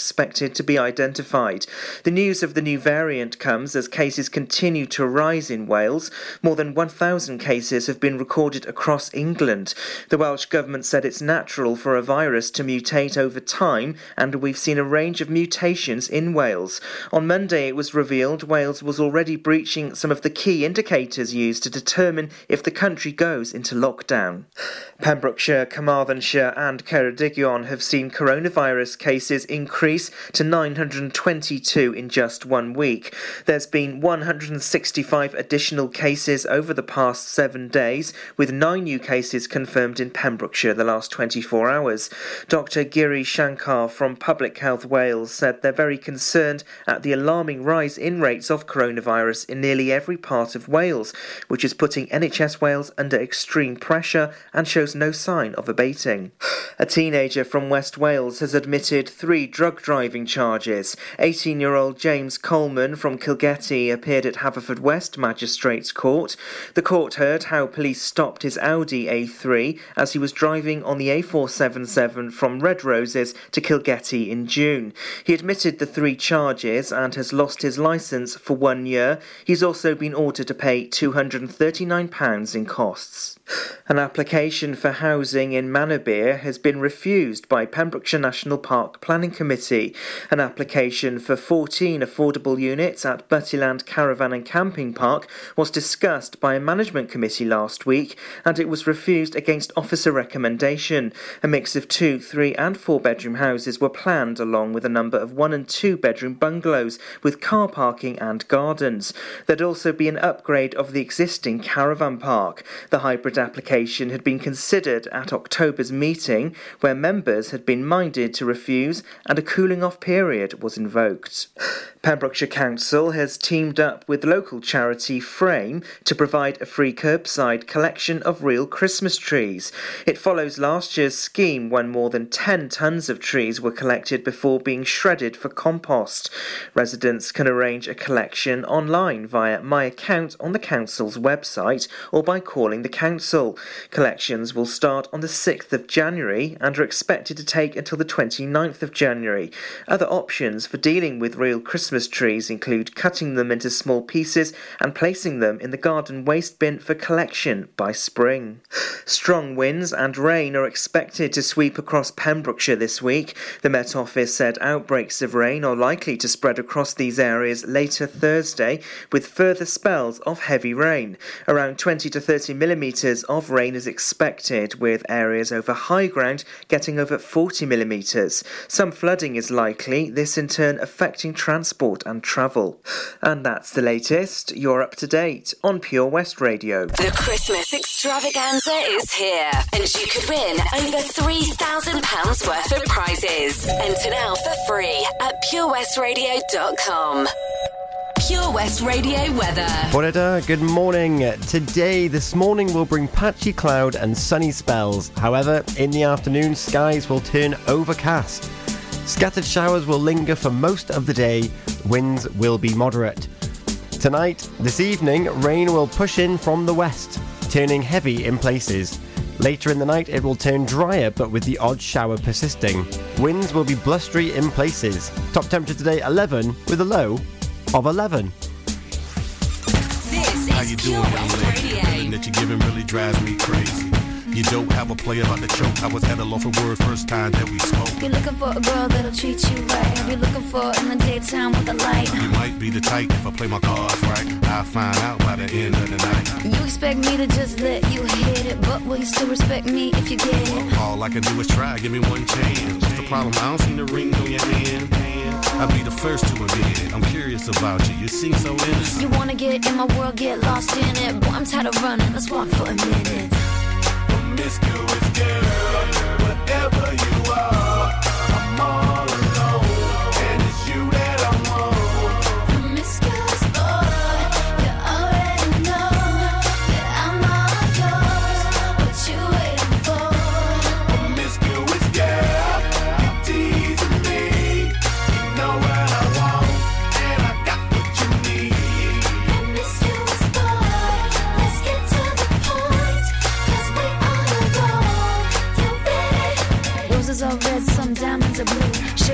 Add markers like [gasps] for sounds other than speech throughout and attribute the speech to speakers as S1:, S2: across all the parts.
S1: expected to be identified. The news of the new variant comes as cases continue to rise in Wales. More than 1,000 cases have been recorded across England. The Welsh Government said it's natural for a virus to mutate over time, and we've seen a range of mutations in Wales. On Monday, it was revealed Wales was already breaching some of the key indicators used to determine if the country goes into lockdown. Pembrokeshire, Carmarthenshire, and Ceredigion have seen coronavirus cases increase to 922 in just one week. There's been 165 additional cases over the past seven days, with nine new cases confirmed in Pembrokeshire the last 24 hours. Dr. Giri Shankar from Public Health Wales said they're very concerned at the alarming rise in rates of coronavirus in nearly every part of Wales, which is putting NHS Wales under extreme pressure and shows no sign of abating. A teenager from West Wales has admitted three drug driving charges. 18 year old James Coleman from Kilgetty appeared at Haverfordwest Magistrates Court. The court heard how police stopped his Audi A3 as he was driving on the A477 from Red Roses to Kilgetty in June. He admitted the three charges and has lost his licence for one year. He's also been ordered to pay £239 in costs. An application for housing in Manorbier has been refused by Pembrokeshire National Park Planning Committee. An application for 14 affordable units at Buttyland Caravan and Camping Park was discussed by a management committee last week and it was refused against officer recommendation. A mix of two, three, and four bedroom houses were planned along with a number of one and two bedroom bungalows with car parking and gardens. There'd also be an upgrade of the existing caravan park. The hybrid application had been considered at October's meeting, where members had been minded to refuse and a cooling off period was invoked. [gasps] Pembrokeshire Council has teamed up with local charity Frame to provide a free curbside collection of real Christmas trees. It follows last year's scheme when more than 10 tonnes of trees were collected before being shredded for compost. Residents can arrange a collection online via My Account on the Council's website or by calling the Council. Collections will start on the 6th of January and are expected to take until the 29th of January. Other options for dealing with real Christmas trees include cutting them into small pieces and placing them in the garden waste bin for collection by spring. Strong winds and rain are expected to sweep across Pembrokeshire this week. The Met Office said outbreaks of rain are likely to spread across these areas later Thursday, with further spells of heavy rain. Around 20 to 30 millimetres of rain is expected, with areas over high ground getting over 40 millimetres. Some flooding is likely, this in turn affecting transport and travel. And that's the latest. You're up to date on Pure West Radio.
S2: The Christmas extravaganza is here, and you could win over £3,000 worth of prizes. Enter now for free at purewestradio.com. Pure West Radio weather.
S3: Bonita, good morning. Today, this morning will bring patchy cloud and sunny spells. However, in the afternoon, skies will turn overcast. Scattered showers will linger for most of the day. Winds will be moderate. Tonight, this evening, rain will push in from the west, turning heavy in places. Later in the night, it will turn drier, but with the odd shower persisting. Winds will be blustery in places. Top temperature today 11, with a low of 11.
S2: This
S4: How you doing?
S2: Radio.
S4: That you're giving really drives me crazy. You don't have a play about the choke. I was at a loaf of word first time that we spoke.
S5: You're looking for a girl that'll treat you right. Have you looking for in the daytime with a light?
S4: You might be the type if I play my cards right. I'll find out by the end of the night.
S5: You expect me to just let you hit it, but will you still respect me if you get it?
S4: All I can do is try. Give me one chance. What's the problem? I don't see the ring on your hand. I'll be the first to admit it. I'm curious about you. You seem so innocent.
S5: You wanna get in my world, get lost in it. Boy, I'm tired of running. Let's walk for a minute.
S4: Promiscuous girl, whatever you are,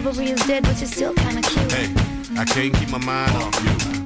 S5: rivalry is dead, which is still kinda cute.
S4: Hey, I can't keep my mind off you.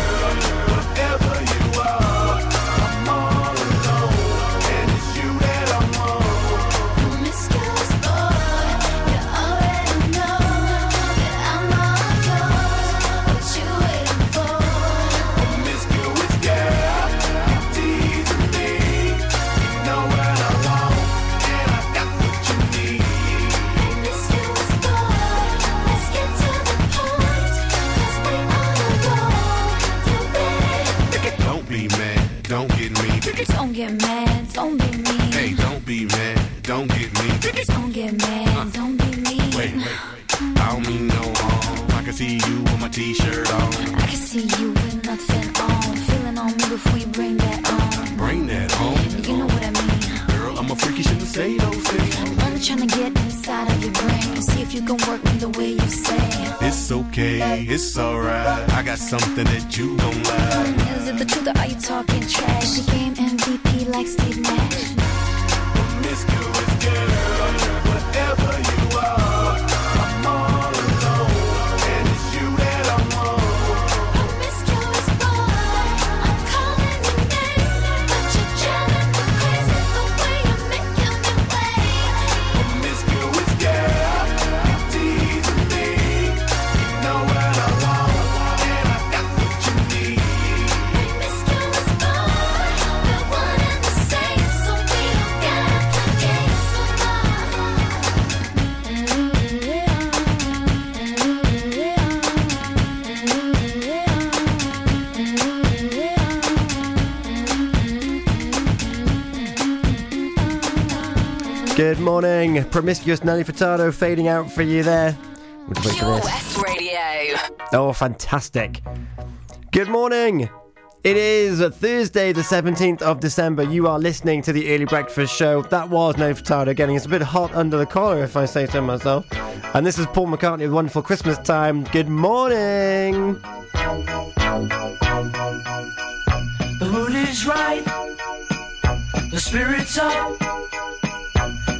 S4: whatever you are,
S3: morning. Promiscuous Nelly Furtado fading out for you there. What do you think
S2: Pure
S3: this?
S2: West Radio.
S3: Oh, fantastic. Good morning. It is Thursday, the 17th of December. You are listening to the Early Breakfast Show. That was No Furtado getting us a bit hot under the collar, if I say so myself. And this is Paul McCartney with Wonderful Christmas Time. Good morning.
S6: The mood is right. The spirit's up.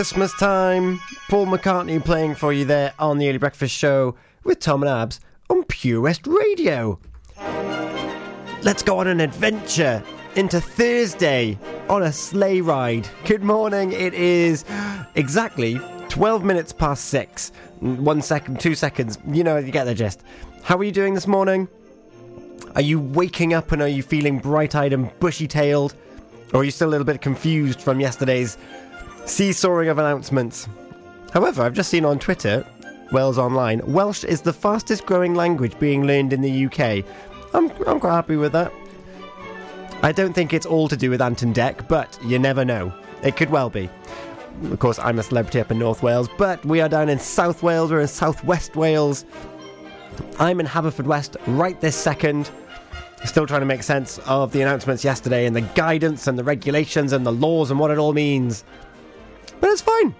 S6: Christmas time.
S3: Paul McCartney playing for you there on the Early Breakfast Show with Tom and Abs on Pure West Radio. Let's go on an adventure into Thursday on a sleigh ride. Good morning. It is exactly 12 minutes past six. One second, two seconds. You know, you get the gist. How are you doing this morning? Are you waking up and are you feeling bright eyed and bushy tailed? Or are you still a little bit confused from yesterday's seesawing of announcements? However, I've just seen on Twitter, Wales Online, Welsh is the fastest growing language being learned in the UK. I'm, I'm quite happy with that. I don't think it's all to do with Ant and Dec, but you never know. It could well be. Of course, I'm a celebrity up in North Wales, but we are down in South Wales, we're in South West Wales. I'm in Haverfordwest right this second. Still trying to make sense of the announcements yesterday and the guidance and the regulations and the laws and what it all means. But it's fine.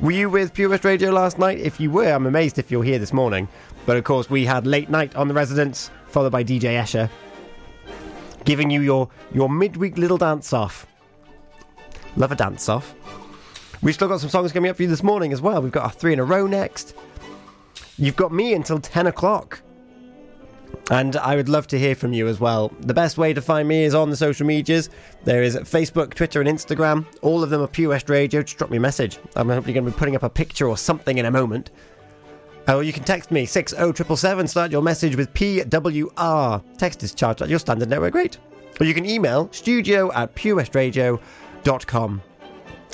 S3: Were you with Pure West Radio last night? If you were, I'm amazed if you're here this morning. But of course, we had late night on the residence, followed by DJ Escher, giving you your, your midweek little dance off. Love a dance off. We've still got some songs coming up for you this morning as well. We've got our three in a row next. You've got me until 10 o'clock. And I would love to hear from you as well. The best way to find me is on the social medias. There is Facebook, Twitter, and Instagram. All of them are Pure West Radio. Just drop me a message. I'm hopefully going to be putting up a picture or something in a moment. Or you can text me 60777. Start your message with PWR. Text is charged at your standard network rate. Or you can email studio at purewestradio.com.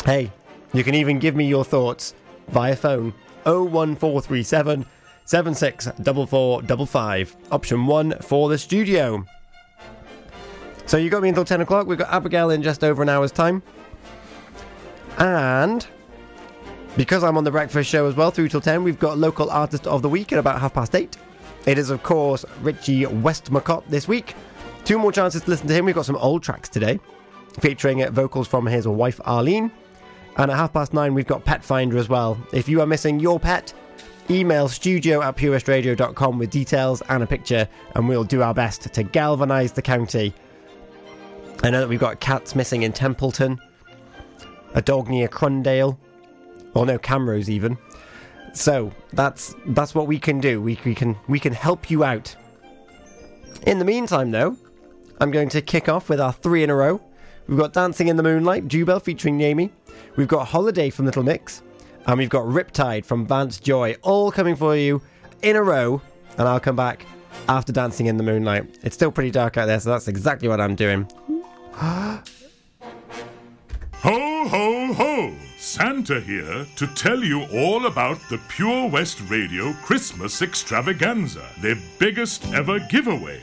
S3: Hey, you can even give me your thoughts via phone 01437 764455. Option 1 for the studio. So you got me until 10 o'clock. We've got Abigail in just over an hour's time. And because I'm on the breakfast show as well through till 10, we've got local artist of the week at about half past 8. It is, of course, Richie Westmacott this week. Two more chances to listen to him. We've got some old tracks today, featuring vocals from his wife Arlene. And at half past nine, we've got Pet Finder as well. If you are missing your pet, email studio at purewestradio.com with details and a picture, and we'll do our best to galvanise the county. I know that we've got cats missing in Templeton, a dog near Crundale, or no Camrose even. So that's that's what we can do. We, we can we can help you out. In the meantime, though, I'm going to kick off with our three in a row. We've got Dancing in the Moonlight, Jubel featuring Neimy. We've got Holiday from Little Mix. And we've got Riptide from Vance Joy, all coming for you in a row. And I'll come back after Dancing in the Moonlight. It's still pretty dark out there, so that's exactly what I'm doing. [gasps]
S7: Ho, ho, ho! Santa here to tell you all about the Pure West Radio Christmas Extravaganza, their biggest ever giveaway,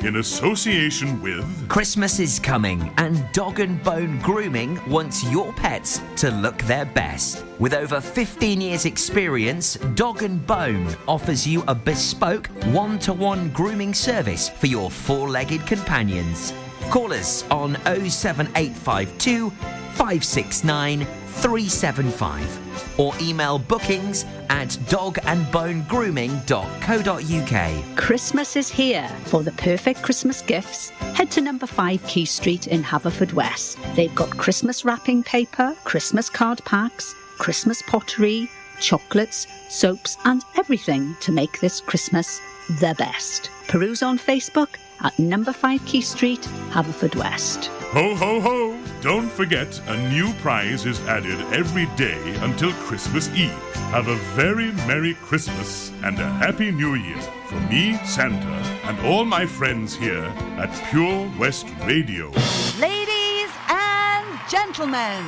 S7: in association with
S8: Christmas is coming, and Dog and Bone Grooming wants your pets to look their best. With over 15 years' experience, Dog and Bone offers you a bespoke one to one grooming service for your four legged companions. Call us on 07852 569 375 or email bookings at dogandbonegrooming.co.uk.
S9: Christmas is here. For the perfect Christmas gifts, head to number 5 Quay Street in Haverfordwest. They've got Christmas wrapping paper, Christmas card packs, Christmas pottery, chocolates, soaps, and everything to make this Christmas the best. Peruse on Facebook at number 5 Quay Street, Haverfordwest.
S7: Ho, ho, ho! Don't forget, a new prize is added every day until Christmas Eve. Have a very Merry Christmas and a Happy New Year from me, Santa, and all my friends here at Pure West Radio.
S10: Ladies and gentlemen,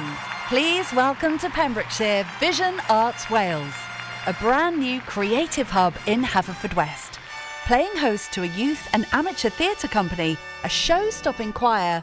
S10: please welcome to Pembrokeshire Vision Arts Wales, a brand new creative hub in Haverfordwest, playing host to a youth and amateur theatre company, a show stopping choir,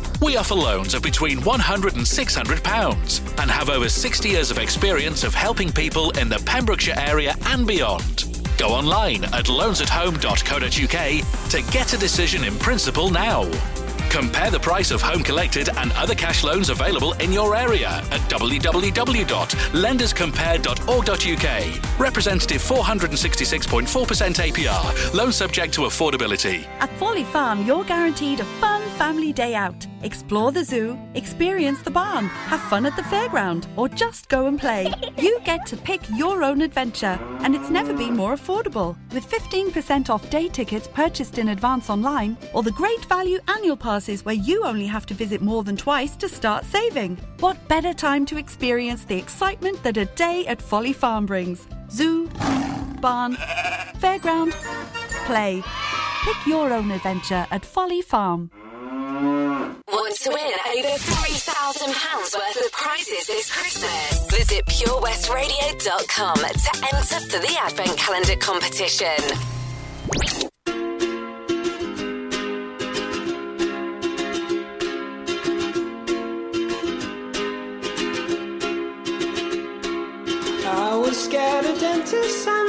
S11: We offer loans of between £100 and £600 and have over 60 years of experience of helping people in the Pembrokeshire area and beyond. Go online at loansathome.co.uk to get a decision in principle now. Compare the price of home collected and other cash loans available in your area at www.lenderscompare.org.uk. Representative 466.4% APR. Loan subject to affordability.
S10: At Folly Farm, you're guaranteed a fun family day out. Explore the zoo, experience the barn, have fun at the fairground, or just go and play. [laughs] You get to pick your own adventure, and it's never been more affordable. With 15% off day tickets purchased in advance online, or the great value annual passes where you only have to visit more than twice to start saving. What better time to experience the excitement that a day at Folly Farm brings? Zoo, barn, fairground, play. Pick your own adventure at Folly Farm.
S2: Want to win over £3,000 worth of prizes this Christmas? Visit purewestradio.com to enter for the Advent Calendar competition.
S12: Scared of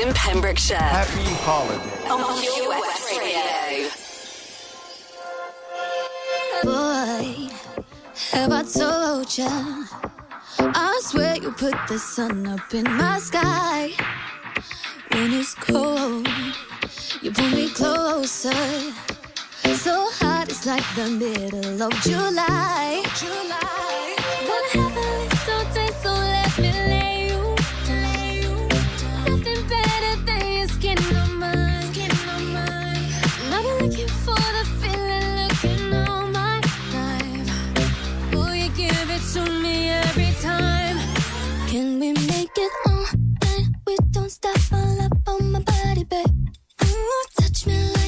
S12: In
S2: Pembrokeshire.
S13: Happy holiday.
S2: On Pure Radio.
S14: Boy, have I told you? I swear you put the sun up in my sky. When it's cold, you pull me closer. So hot, it's like the middle of July. July. get on, and we don't stop all up on my body, babe. Ooh, touch me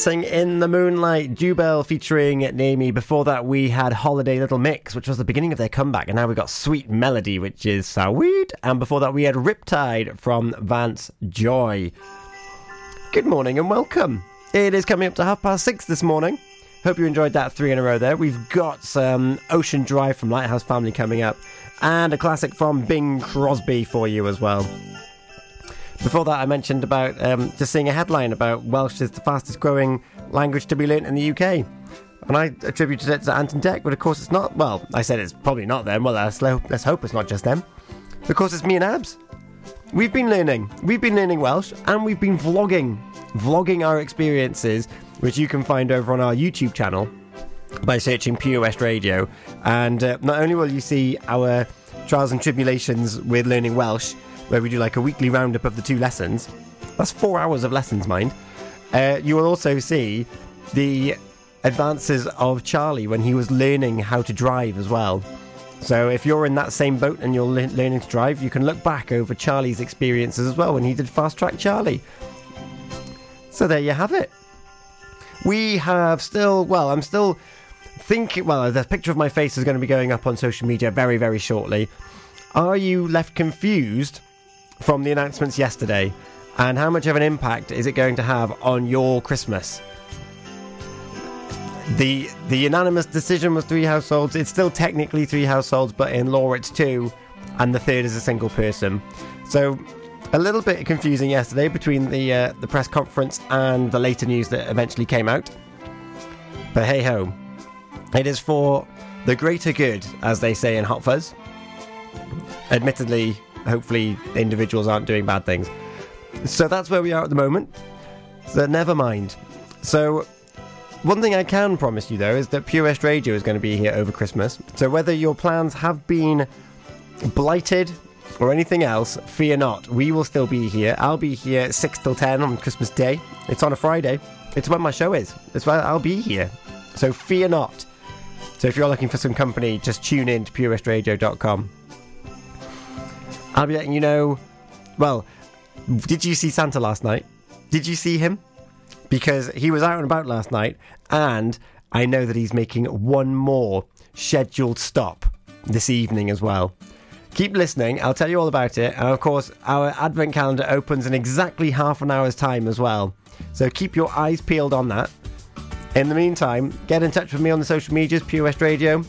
S14: Dancing in the Moonlight,
S3: Jubel featuring Neimy. Before that, we had Holiday Little Mix, which was the beginning of their comeback, and now we've got Sweet Melody, which is Sweet. And before that, we had Riptide from Vance Joy. Good morning and welcome. It is coming up to half past six this morning. Hope you enjoyed that three in a row there. We've got some Ocean Drive from Lighthouse Family coming up, and a classic from Bing Crosby for you as well. Before that, I mentioned about um, just seeing a headline about Welsh is the fastest growing language to be learnt in the UK. And I attributed it to Ant and Dec, but of course it's not. Well, I said it's probably not them. Well, let's, let's hope it's not just them. Of course, it's me and Abs. We've been learning. We've been learning Welsh, and we've been vlogging. Vlogging our experiences, which you can find over on our YouTube channel by searching Pure West Radio. And uh, not only will you see our trials and tribulations with learning Welsh, where we do like a weekly roundup of the two lessons. That's four hours of lessons, mind. Uh, you will also see the advances of Charlie when he was learning how to drive as well. So if you're in that same boat and you're le- learning to drive, you can look back over Charlie's experiences as well when he did Fast Track Charlie. So there you have it. We have still, well, I'm still thinking, well, the picture of my face is going to be going up on social media very, very shortly. Are you left confused from the announcements yesterday? And how much of an impact is it going to have on your Christmas? The the unanimous decision was three households. It's still technically three households, but in law it's two, and the third is a single person. So a little bit confusing yesterday between the uh, the press conference and the later news that eventually came out. But hey ho, it is for the greater good, as they say in Hot Fuzz. Admittedly, hopefully individuals aren't doing bad things. So that's where we are at the moment. So never mind. So one thing I can promise you though is that Pure West Radio is going to be here over Christmas. So whether your plans have been blighted or anything else, fear not. We will still be here. I'll be here 6 till 10 on Christmas Day. It's on a Friday. It's when my show is. It's when I'll be here. So fear not. So if you're looking for some company, just tune in to purewestradio.com. I'll be letting you know. Well, did you see Santa last night? Did you see him? Because he was out and about last night, and I know that he's making one more scheduled stop this evening as well. Keep listening, I'll tell you all about it. And of course, our advent calendar opens in exactly half an hour's time as well. So keep your eyes peeled on that. In the meantime, get in touch with me on the social medias, Pure West Radio.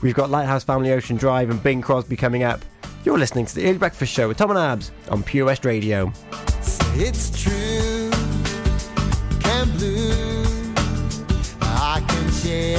S3: We've got Lighthouse Family Ocean Drive and Bing Crosby coming up. You're listening to the Early Breakfast Show with Tom and Abs on Pure West Radio.
S15: It's true, can blue. I can share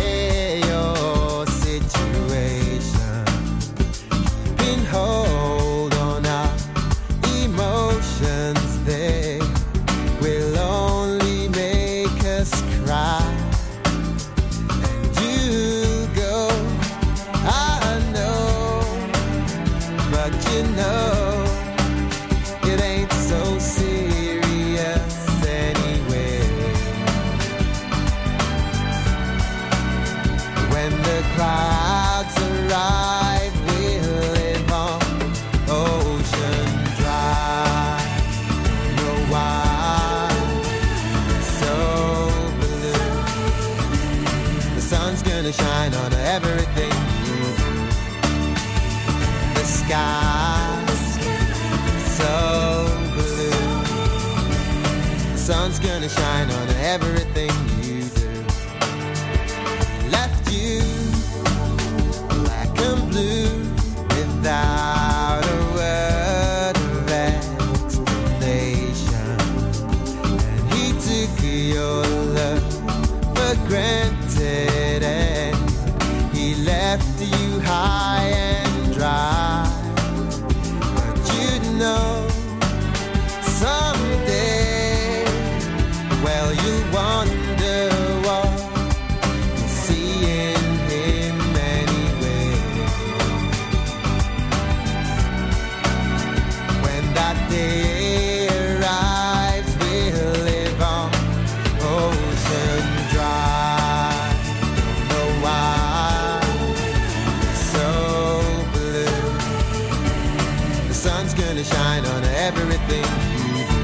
S15: on everything you do.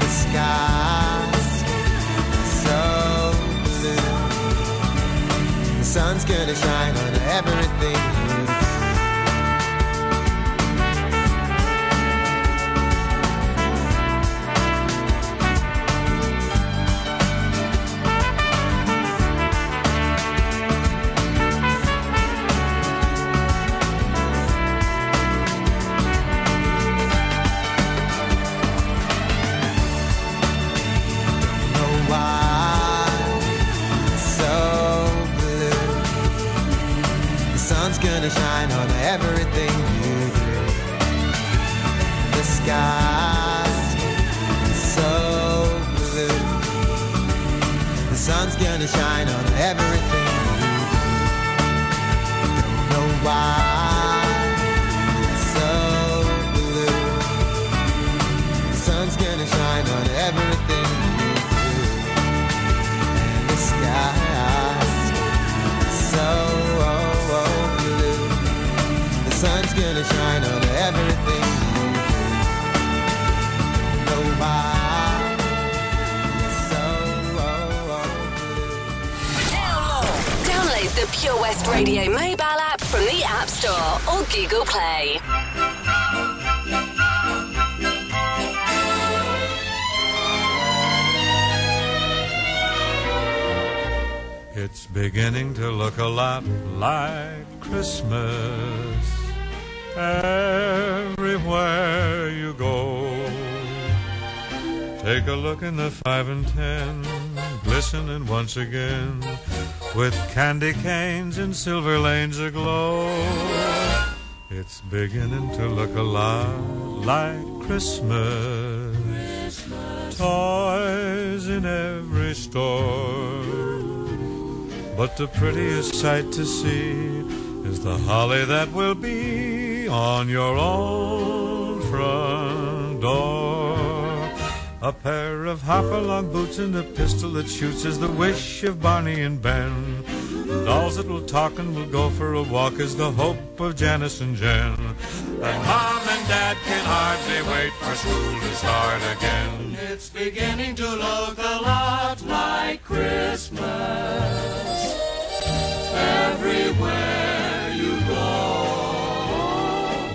S15: The sky so blue. The sun's gonna shine on everything everything you do. The sky's so blue. The sun's gonna shine on everything you do. Don't know why shine on everything you do. Know why so.
S2: Download the Pure West Radio mobile app from the App Store or Google Play.
S16: It's beginning to look a lot like Christmas everywhere you go. Take a look in the five and ten, glistening once again with candy canes and silver lanes aglow. It's beginning to look a lot like Christmas. Toys in every store. But the prettiest sight to see is the holly that will be on your own front door. A pair of hopalong boots and a pistol that shoots is the wish of Barney and Ben. Dolls that will talk and will go for a walk is the hope of Janice and Jen. And Mom and Dad can hardly wait for school to start again.
S17: It's beginning to look a lot like Christmas everywhere.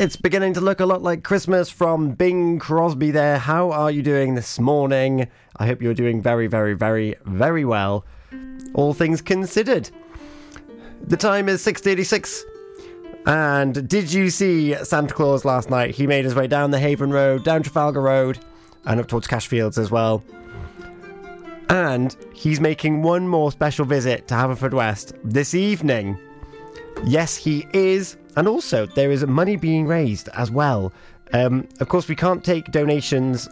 S3: It's beginning to look a lot like Christmas from Bing Crosby there. How are you doing this morning? I hope you're doing very, very, very, very well. All things considered. The time is 6.36. And did you see Santa Claus last night? He made his way down the Haven Road, down Trafalgar Road, and up towards Cashfields as well. And he's making one more special visit to Haverfordwest this evening. Yes, he is. And also, there is money being raised as well. Um, of course, we can't take donations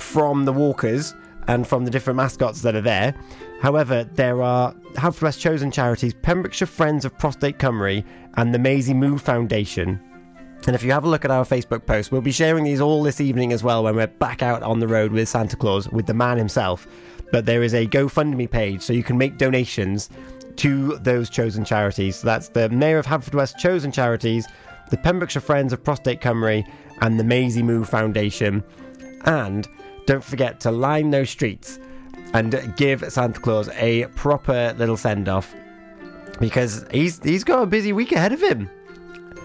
S3: from the walkers and from the different mascots that are there. However, there are Haverfordwest chosen charities, Pembrokeshire Friends of Prostate Cymru and the Maisie Moo Foundation. And if you have a look at our Facebook post, we'll be sharing these all this evening as well when we're back out on the road with Santa Claus, with the man himself. But there is a GoFundMe page, so you can make donations to those chosen charities. So that's the Mayor of Haverfordwest chosen charities, the Pembrokeshire Friends of Prostate Cymru, and the Maisie Moo Foundation. And don't forget to line those streets and give Santa Claus a proper little send off because he's he's got a busy week ahead of him.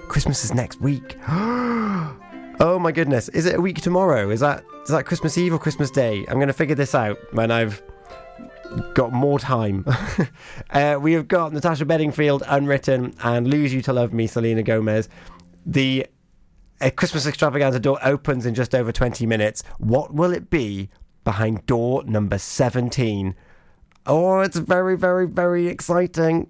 S3: Christmas is next week. [gasps] oh my goodness! Is it a week tomorrow? Is that is that Christmas Eve or Christmas Day? I'm going to figure this out when I've got more time. [laughs] uh, we have got Natasha Bedingfield, Unwritten, and Lose You to Love Me, Selena Gomez. The uh, Christmas extravaganza door opens in just over 20 minutes. What will it be behind door number 17? Oh, it's very, very, very exciting.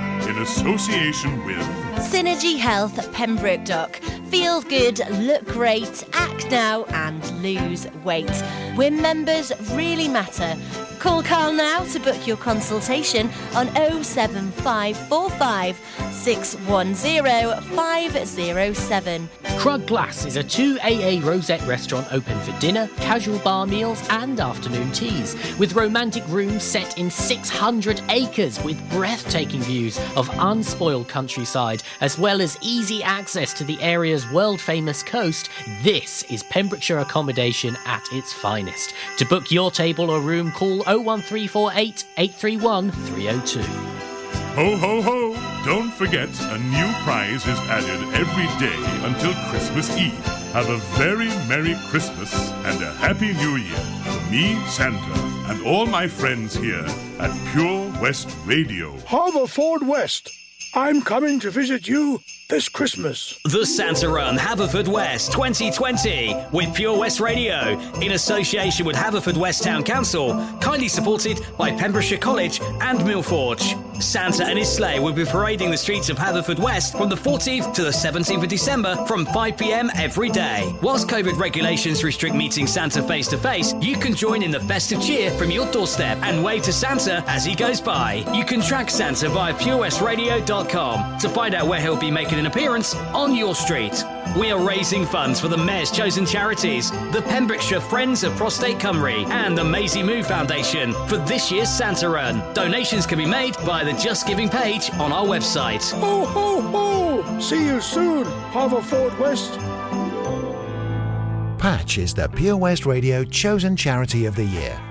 S7: in association with
S18: Synergy Health Pembroke Dock. Feel good, look great, act now, and lose weight. When members really matter. Call Carl now to book your consultation on 07545 610 507.
S19: Crug Glas is a 2AA Rosette restaurant open for dinner, casual bar meals, and afternoon teas, with romantic rooms set in 600 acres with breathtaking views of unspoiled countryside, as well as easy access to the area's world famous coast. This is Pembrokeshire accommodation at its finest. To book your table or room, call 01348 831 302.
S7: Ho ho ho! Don't forget, a new prize is added every day until Christmas Eve. Have a very Merry Christmas and a Happy New Year from me, Santa, and all my friends here at Pure West Radio.
S20: Haverford West. I'm coming to visit you this Christmas.
S21: The Santa Run Haverford West 2020 with Pure West Radio in association with Haverford West Town Council, kindly supported by Pembrokeshire College and Millforge. Santa and his sleigh will be parading the streets of Haverford West from the 14th to the 17th of December from 5 pm every day. Whilst COVID regulations restrict meeting Santa face to face, you can join in the festive cheer from your doorstep and wave to Santa as he goes by. You can track Santa via purewestradio.com to find out where he'll be making an appearance on your street. We are raising funds for the Mayor's chosen charities, the Pembrokeshire Friends of Prostate Cymru, and the Maisie Moo Foundation for this year's Santa Run. Donations can be made by the Just Giving page on our website.
S20: Ho, ho, ho! See you soon, Haverford West.
S22: Patch is the Pure West Radio chosen charity of the year.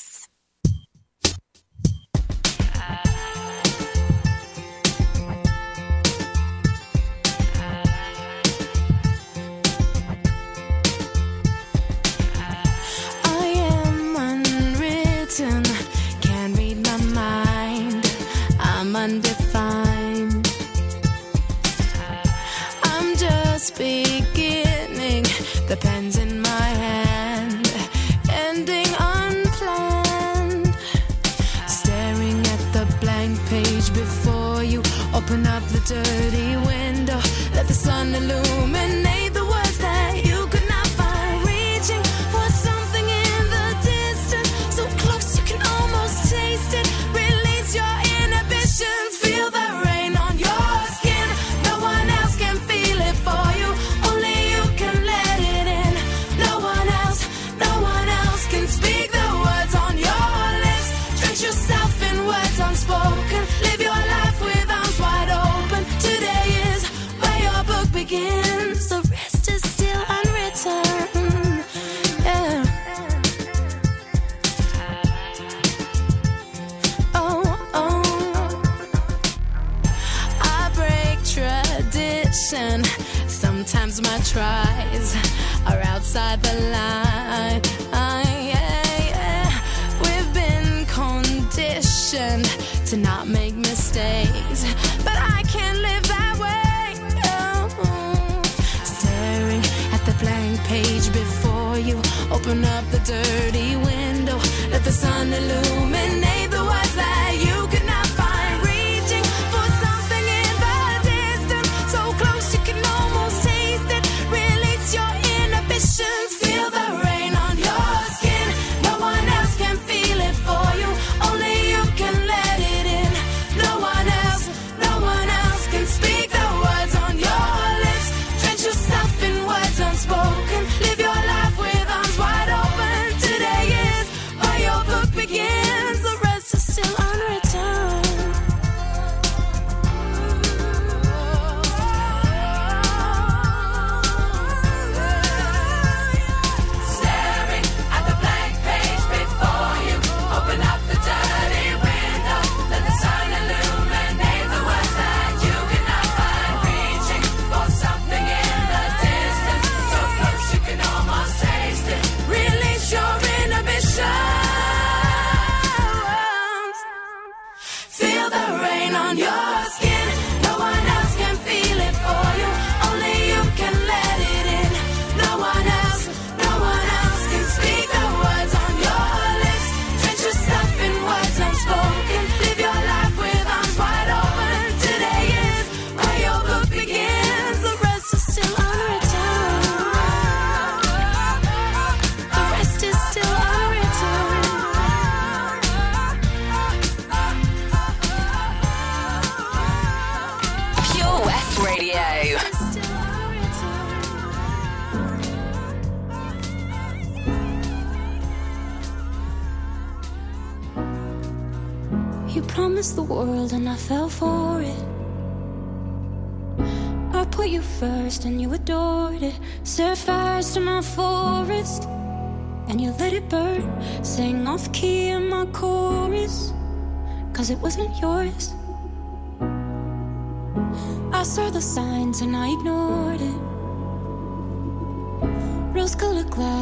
S5: beginning, the pen's in my hand, ending unplanned. Staring at the blank page before you, open up the dirty window, let the sun illuminate.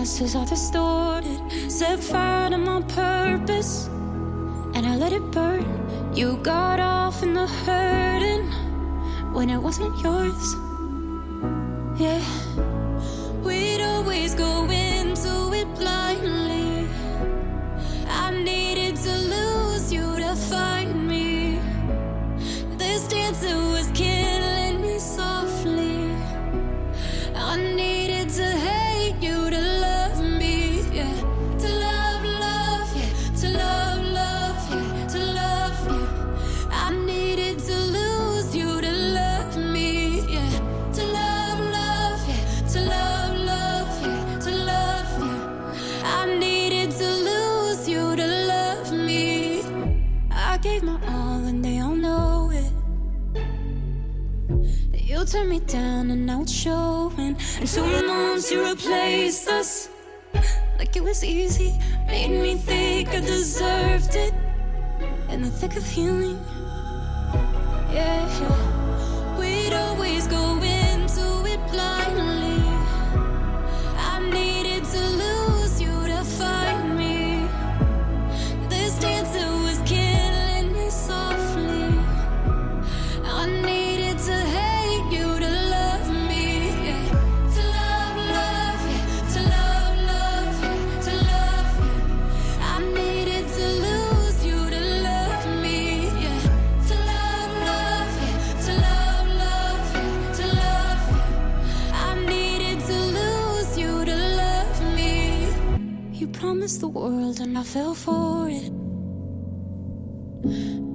S5: promises are distorted. Set fire to my purpose, and I let it burn. You got off in the hurting when it wasn't yours. Turned me down and now it's showing. And two months you replaced us. Like it was easy, made me think I deserved it. In the thick of healing, Promised the world and I fell for it.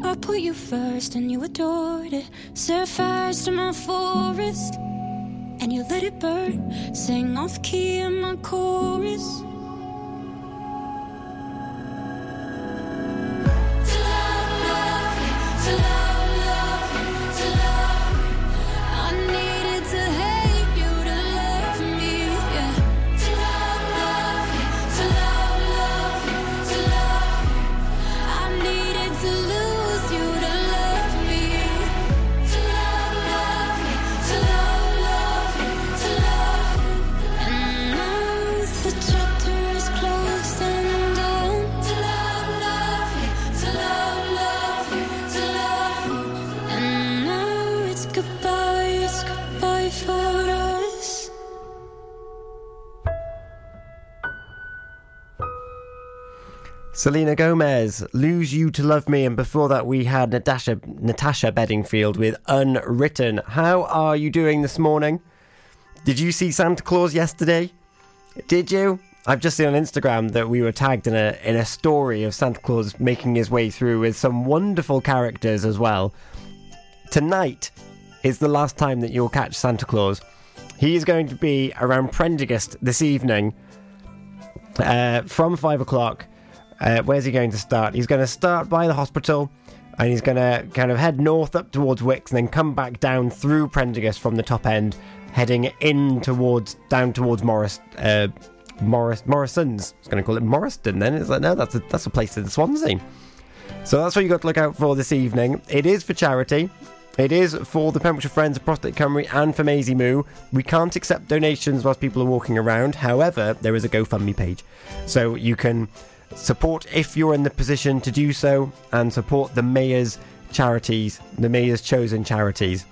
S5: I put you first and you adored it. Set fires to my forest and you let it burn. Sang off key in my chorus.
S3: Selena Gomez, Lose You to Love Me, and before that we had Natasha, Natasha Bedingfield with Unwritten. How are you doing this morning? Did you see Santa Claus yesterday? Did you? I've just seen on Instagram that we were tagged in a in a story of Santa Claus making his way through with some wonderful characters as well. Tonight is the last time that you'll catch Santa Claus. He is going to be around Prendergast this evening uh, from five o'clock. Uh, where's he going to start? He's going to start by the hospital and he's going to kind of head north up towards Wicks and then come back down through Prendergast from the top end, heading in towards down towards Morris. Uh, Morris Morrison's. I was going to call it Morriston then. It's like, no, that's a, that's a place in Swansea. So that's what you got to look out for this evening. It is for charity. It is for the Pembrokeshire Friends of Prostate Cymru and for Maisie Moo. We can't accept donations whilst people are walking around. However, there is a GoFundMe page. So you can support if you're in the position to do so and support the Mayor's charities, the Mayor's chosen charities.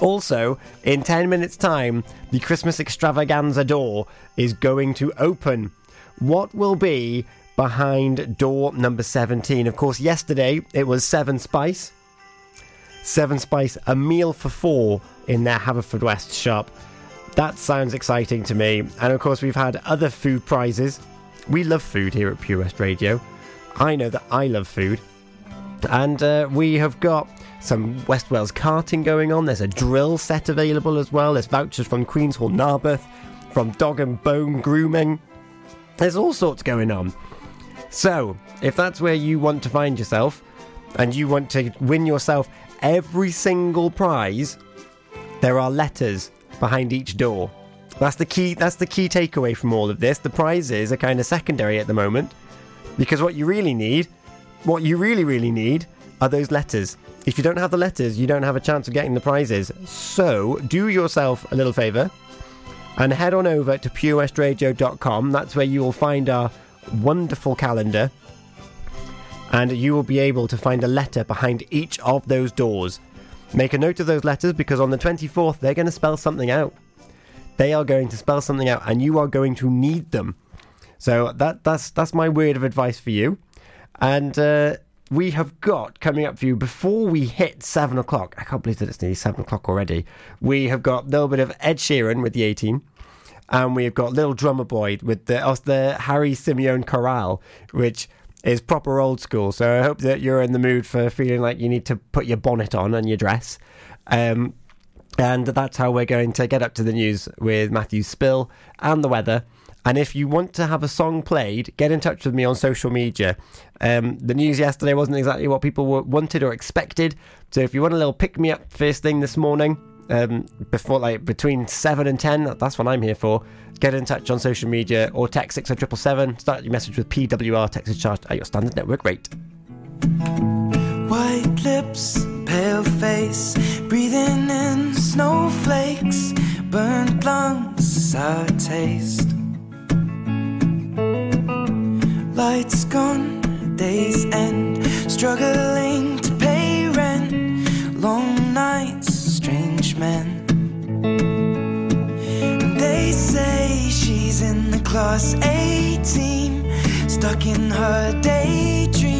S3: Also, in 10 minutes' time, the Christmas extravaganza door is going to open. What will be behind door number 17? Of course, yesterday it was Seven Spice. Seven Spice, a meal for four in their Haverfordwest shop. That sounds exciting to me. And of course, we've had other food prizes. We love food here at Pure West Radio. I know that I love food. And uh, we have got some West Wales karting going on. There's a drill set available as well. There's vouchers from Queen's Hall Narberth, from Dog and Bone Grooming. There's all sorts going on. So, if that's where you want to find yourself, and you want to win yourself every single prize, there are letters behind each door. That's the key. That's the key takeaway from all of this. The prizes are kind of secondary at the moment, because what you really need, what you really really need, are those letters. If you don't have the letters, you don't have a chance of getting the prizes. So do yourself a little favour and head on over to purewestradio.com. That's where you will find our wonderful calendar and you will be able to find a letter behind each of those doors. Make a note of those letters because on the 24th they're going to spell something out. They are going to spell something out and you are going to need them. So that that's that's my word of advice for you. And uh, we have got coming up for you before we hit seven o'clock. I can't believe that it's nearly seven o'clock already. We have got a little bit of Ed Sheeran with the A Team, and we have got Little Drummer Boy with the the Harry Simeone chorale, which is proper old school. So I hope that you're in the mood for feeling like you need to put your bonnet on and your dress. Um, and that's how we're going to get up to the news with Matthew Spill and the weather. And if you want to have a song played, get in touch with me on social media. Um, the news yesterday wasn't exactly what people wanted or expected. So if you want a little pick me up first thing this morning, um, before like between seven and ten. That's what I'm here for. Get in touch on social media or text six triple seven. Start your message with PWR. Text is charged at your standard network rate.
S17: White lips, pale face, breathing in snowflakes, burnt lungs, sour taste. Lights gone, days end, struggling to pay rent, long nights, strange men. They say she's in the class A team, stuck in her daydream.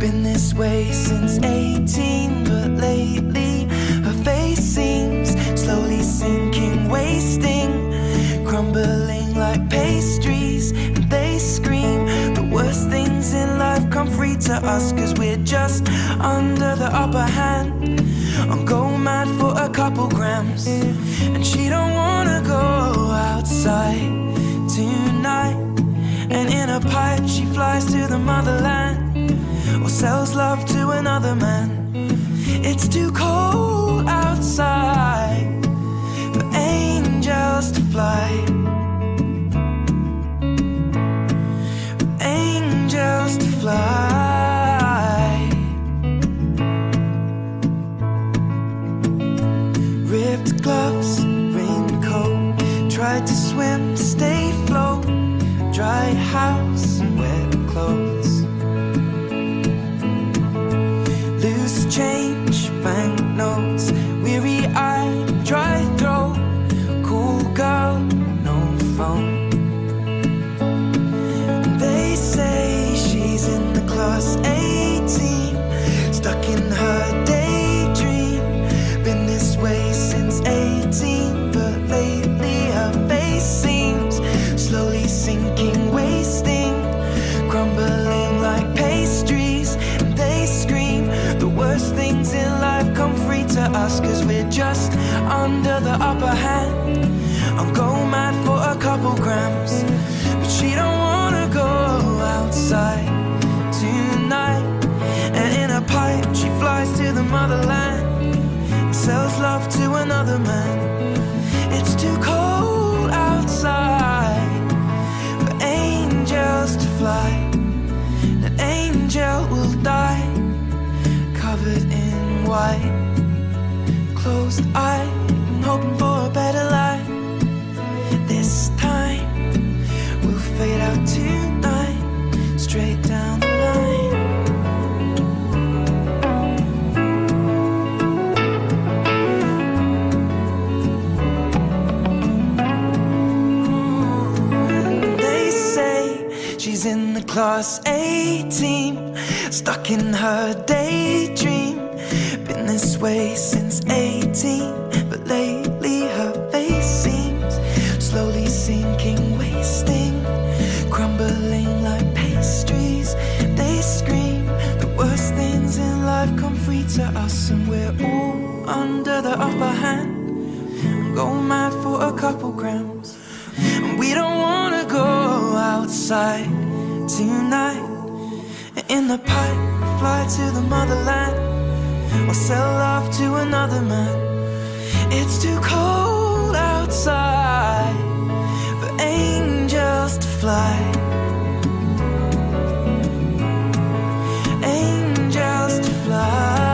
S17: Been this way since 18, but lately her face seems slowly sinking, wasting, crumbling like pastries. And they scream the worst things in life come free to us, cause we're just under the upper hand. I'm go mad for a couple grams, and she don't wanna go outside tonight. And in a pipe, she flies to the motherland sells love to another man. It's too cold outside for angels to fly. For angels to fly. Just under the upper hand. I'm go mad for a couple grams, but she don't wanna go outside tonight. And in a pipe, she flies to the motherland and sells love to another man. It's too cold outside for angels to fly. An angel will die covered in white, closed eye, and hoping for a better life. This time we'll fade out tonight, straight down the line. They say she's in the class A team, stuck in her daydream. This way since 18, but lately her face seems slowly sinking, wasting, crumbling like pastries. They scream the worst things in life come free to us, and we're all under the upper hand. And go mad for a couple grams. And we don't wanna go outside tonight. In the pipe, fly to the motherland or sell love to another man. It's too cold outside for angels to fly. Angels to. Fly,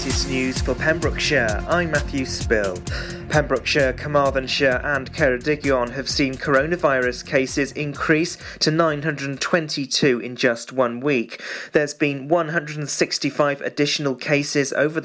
S1: Latest news for Pembrokeshire, I'm Matthew Spill. Pembrokeshire, Carmarthenshire, and Ceredigion have seen coronavirus cases increase to 922 in just one week. There's been 165 additional cases over the